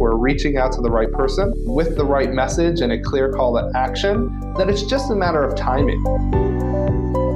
We're reaching out to the right person with the right message and a clear call to action, then it's just a matter of timing.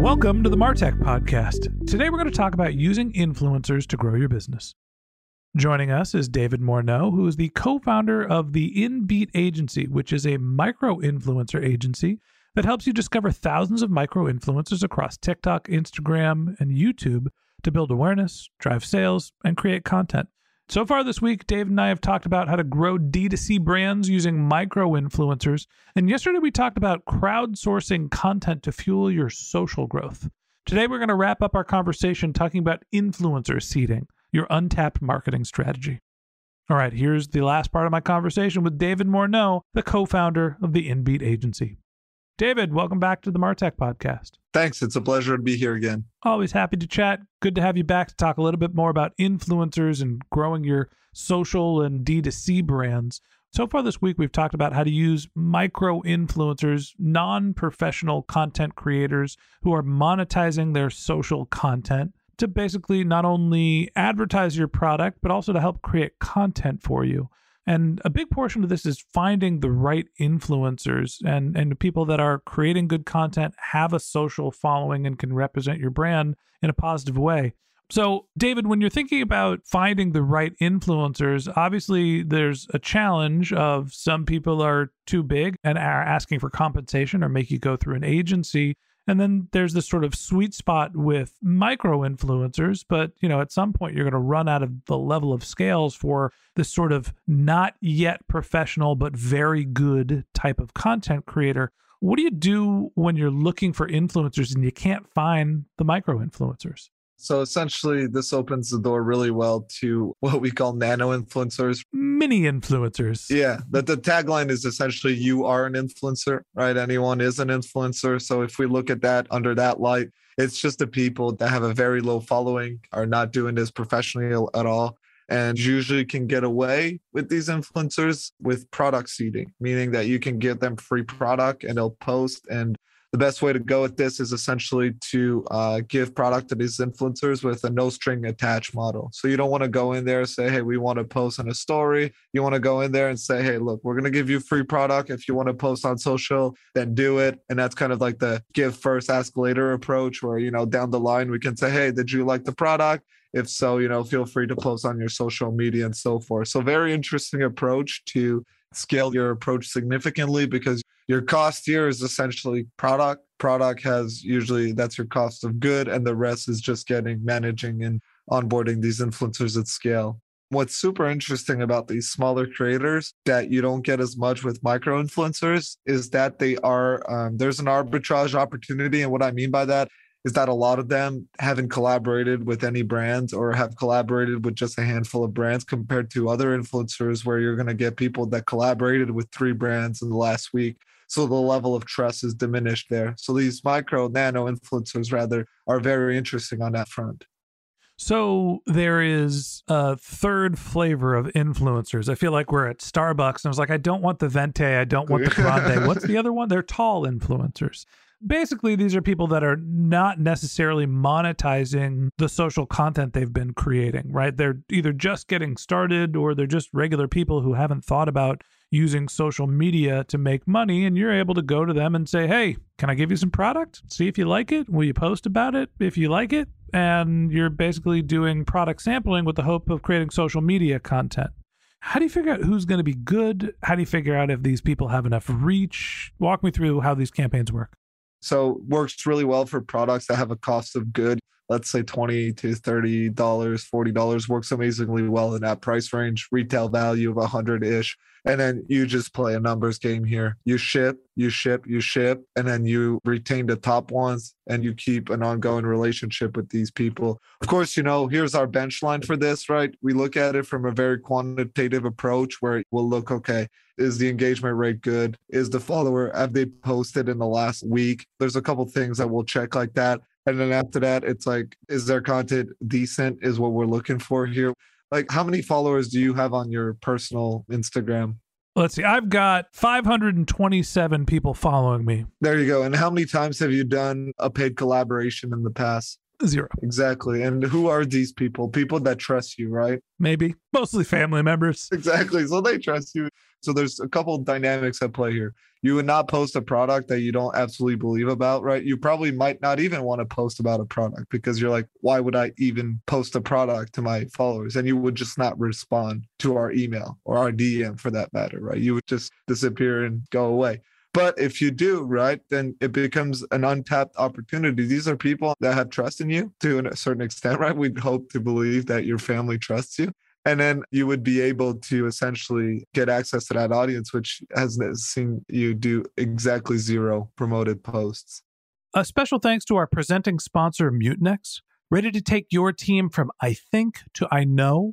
Welcome to the Martech Podcast. Today we're going to talk about using influencers to grow your business. Joining us is David Morneau, who is the co founder of the InBeat Agency, which is a micro influencer agency that helps you discover thousands of micro influencers across TikTok, Instagram, and YouTube to build awareness, drive sales, and create content. So far this week, Dave and I have talked about how to grow D2C brands using micro influencers. And yesterday we talked about crowdsourcing content to fuel your social growth. Today we're going to wrap up our conversation talking about influencer seeding your untapped marketing strategy. All right, here's the last part of my conversation with David Morneau, the co founder of the InBeat Agency. David, welcome back to the Martech podcast. Thanks. It's a pleasure to be here again. Always happy to chat. Good to have you back to talk a little bit more about influencers and growing your social and D2C brands. So far this week, we've talked about how to use micro influencers, non professional content creators who are monetizing their social content to basically not only advertise your product, but also to help create content for you. And a big portion of this is finding the right influencers and, and people that are creating good content, have a social following, and can represent your brand in a positive way. So, David, when you're thinking about finding the right influencers, obviously there's a challenge of some people are too big and are asking for compensation or make you go through an agency. And then there's this sort of sweet spot with micro influencers, but you know, at some point you're going to run out of the level of scales for this sort of not yet professional but very good type of content creator. What do you do when you're looking for influencers and you can't find the micro influencers? So essentially, this opens the door really well to what we call nano influencers, mini influencers. Yeah, that the tagline is essentially you are an influencer, right? Anyone is an influencer. So if we look at that under that light, it's just the people that have a very low following, are not doing this professionally at all, and usually can get away with these influencers with product seeding, meaning that you can give them free product and they'll post and the best way to go with this is essentially to uh, give product to these influencers with a no string attached model. So you don't want to go in there and say, hey, we want to post on a story. You want to go in there and say, hey, look, we're going to give you free product. If you want to post on social, then do it. And that's kind of like the give first, ask later approach, where, you know, down the line, we can say, hey, did you like the product? If so, you know, feel free to post on your social media and so forth. So, very interesting approach to scale your approach significantly because your cost here is essentially product. Product has usually that's your cost of good and the rest is just getting managing and onboarding these influencers at scale. What's super interesting about these smaller creators that you don't get as much with micro influencers is that they are um, there's an arbitrage opportunity and what i mean by that is that a lot of them haven't collaborated with any brands or have collaborated with just a handful of brands compared to other influencers where you're going to get people that collaborated with three brands in the last week so the level of trust is diminished there. So these micro nano influencers rather are very interesting on that front. So there is a third flavor of influencers. I feel like we're at Starbucks and I was like, I don't want the venti, I don't want the grande. What's the other one? They're tall influencers. Basically, these are people that are not necessarily monetizing the social content they've been creating, right? They're either just getting started or they're just regular people who haven't thought about using social media to make money. And you're able to go to them and say, Hey, can I give you some product? See if you like it. Will you post about it if you like it? And you're basically doing product sampling with the hope of creating social media content. How do you figure out who's going to be good? How do you figure out if these people have enough reach? Walk me through how these campaigns work. So works really well for products that have a cost of good. Let's say twenty to thirty dollars, forty dollars works amazingly well in that price range. Retail value of a hundred ish, and then you just play a numbers game here. You ship, you ship, you ship, and then you retain the top ones, and you keep an ongoing relationship with these people. Of course, you know here's our bench line for this, right? We look at it from a very quantitative approach, where we'll look, okay, is the engagement rate good? Is the follower, have they posted in the last week? There's a couple things that we'll check like that. And then after that, it's like, is their content decent? Is what we're looking for here. Like, how many followers do you have on your personal Instagram? Let's see. I've got 527 people following me. There you go. And how many times have you done a paid collaboration in the past? Zero. Exactly. And who are these people? People that trust you, right? Maybe. Mostly family members. Exactly. So they trust you. So there's a couple dynamics at play here. You would not post a product that you don't absolutely believe about, right? You probably might not even want to post about a product because you're like, why would I even post a product to my followers? And you would just not respond to our email or our DM for that matter, right? You would just disappear and go away. But if you do, right, then it becomes an untapped opportunity. These are people that have trust in you to a certain extent, right? We'd hope to believe that your family trusts you. And then you would be able to essentially get access to that audience, which has seen you do exactly zero promoted posts. A special thanks to our presenting sponsor, Mutinex. Ready to take your team from I think to I know?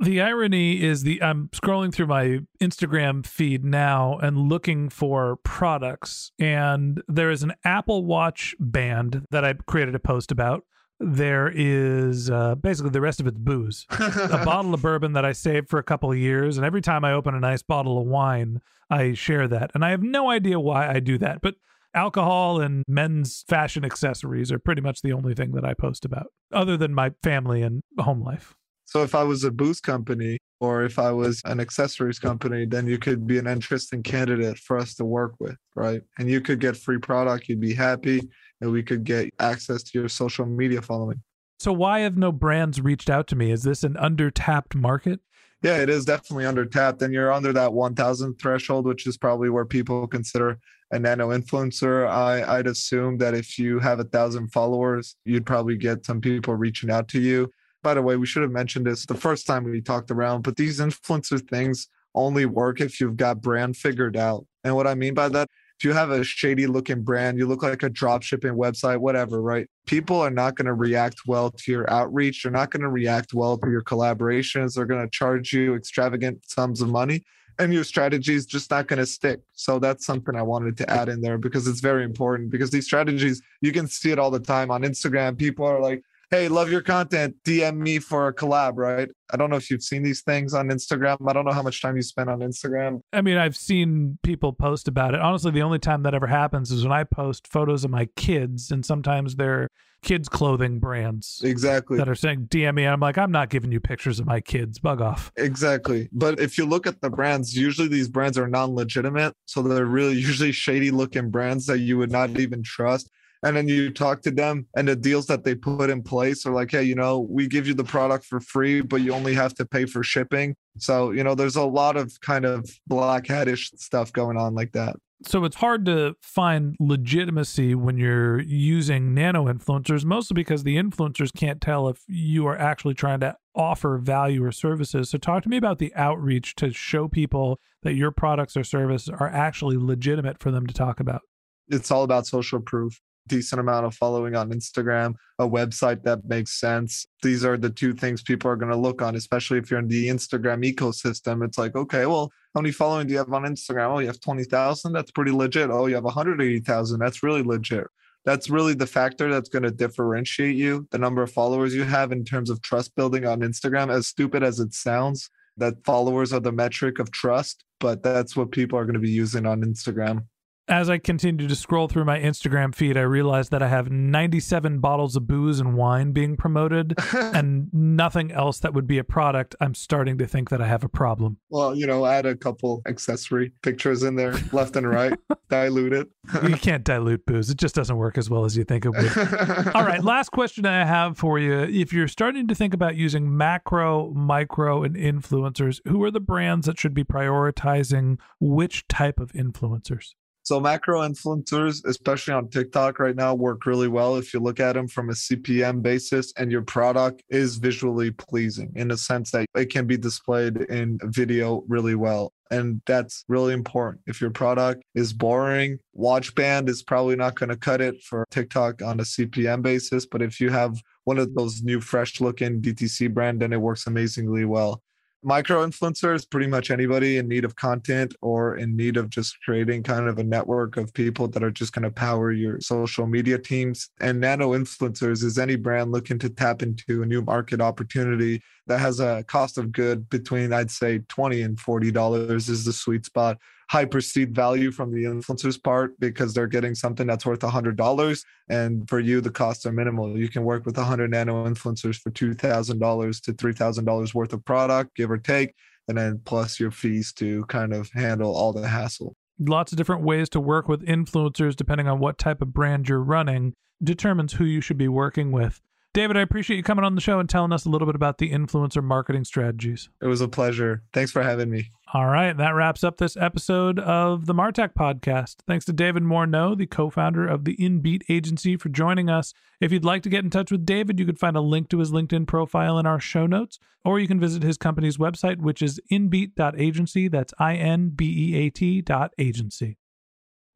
The irony is the I'm scrolling through my Instagram feed now and looking for products and there is an Apple Watch band that I created a post about. There is uh, basically the rest of it's booze. a bottle of bourbon that I saved for a couple of years and every time I open a nice bottle of wine, I share that. And I have no idea why I do that, but alcohol and men's fashion accessories are pretty much the only thing that I post about other than my family and home life. So if I was a booze company or if I was an accessories company, then you could be an interesting candidate for us to work with, right? And you could get free product, you'd be happy, and we could get access to your social media following. So why have no brands reached out to me? Is this an undertapped market? Yeah, it is definitely undertapped. And you're under that 1,000 threshold, which is probably where people consider a nano influencer. I, I'd assume that if you have a thousand followers, you'd probably get some people reaching out to you by the way, we should have mentioned this the first time we talked around, but these influencer things only work if you've got brand figured out. And what I mean by that, if you have a shady looking brand, you look like a drop shipping website, whatever, right? People are not going to react well to your outreach. They're not going to react well to your collaborations. They're going to charge you extravagant sums of money and your strategy is just not going to stick. So that's something I wanted to add in there because it's very important because these strategies, you can see it all the time on Instagram. People are like, hey, love your content. DM me for a collab, right? I don't know if you've seen these things on Instagram. I don't know how much time you spend on Instagram. I mean, I've seen people post about it. Honestly, the only time that ever happens is when I post photos of my kids, and sometimes they're kids' clothing brands. Exactly. That are saying DM me. And I'm like, I'm not giving you pictures of my kids. Bug off. Exactly. But if you look at the brands, usually these brands are non legitimate. So they're really usually shady looking brands that you would not even trust and then you talk to them and the deals that they put in place are like hey you know we give you the product for free but you only have to pay for shipping. So you know there's a lot of kind of black hatish stuff going on like that. So it's hard to find legitimacy when you're using nano influencers mostly because the influencers can't tell if you are actually trying to offer value or services. So talk to me about the outreach to show people that your products or services are actually legitimate for them to talk about. It's all about social proof decent amount of following on Instagram, a website that makes sense. These are the two things people are going to look on, especially if you're in the Instagram ecosystem. It's like, okay, well, how many following do you have on Instagram? Oh, you have 20,000. That's pretty legit. Oh, you have 180,000. That's really legit. That's really the factor that's going to differentiate you, the number of followers you have in terms of trust building on Instagram. As stupid as it sounds, that followers are the metric of trust, but that's what people are going to be using on Instagram as I continue to scroll through my Instagram feed, I realize that I have 97 bottles of booze and wine being promoted and nothing else that would be a product. I'm starting to think that I have a problem. Well, you know, add a couple accessory pictures in there, left and right, dilute it. you can't dilute booze. It just doesn't work as well as you think it would. All right, last question I have for you. If you're starting to think about using macro, micro, and influencers, who are the brands that should be prioritizing which type of influencers? So macro influencers, especially on TikTok right now, work really well if you look at them from a CPM basis and your product is visually pleasing in the sense that it can be displayed in video really well. And that's really important. If your product is boring, watch band is probably not going to cut it for TikTok on a CPM basis. But if you have one of those new, fresh looking DTC brand, then it works amazingly well micro influencers pretty much anybody in need of content or in need of just creating kind of a network of people that are just going to power your social media teams. And nano influencers is any brand looking to tap into a new market opportunity that has a cost of good between i'd say 20 and 40 dollars is the sweet spot high perceived value from the influencers part because they're getting something that's worth $100 and for you the costs are minimal you can work with 100 nano influencers for $2000 to $3000 worth of product give or take and then plus your fees to kind of handle all the hassle lots of different ways to work with influencers depending on what type of brand you're running determines who you should be working with David, I appreciate you coming on the show and telling us a little bit about the influencer marketing strategies. It was a pleasure. Thanks for having me. All right, that wraps up this episode of the Martech podcast. Thanks to David Morneau, the co-founder of the InBeat agency, for joining us. If you'd like to get in touch with David, you can find a link to his LinkedIn profile in our show notes, or you can visit his company's website, which is inbeat.agency. That's I-N-B-E-A-T dot agency.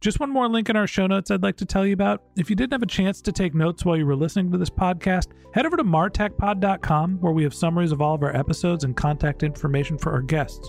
Just one more link in our show notes I'd like to tell you about. If you didn't have a chance to take notes while you were listening to this podcast, head over to martechpod.com where we have summaries of all of our episodes and contact information for our guests.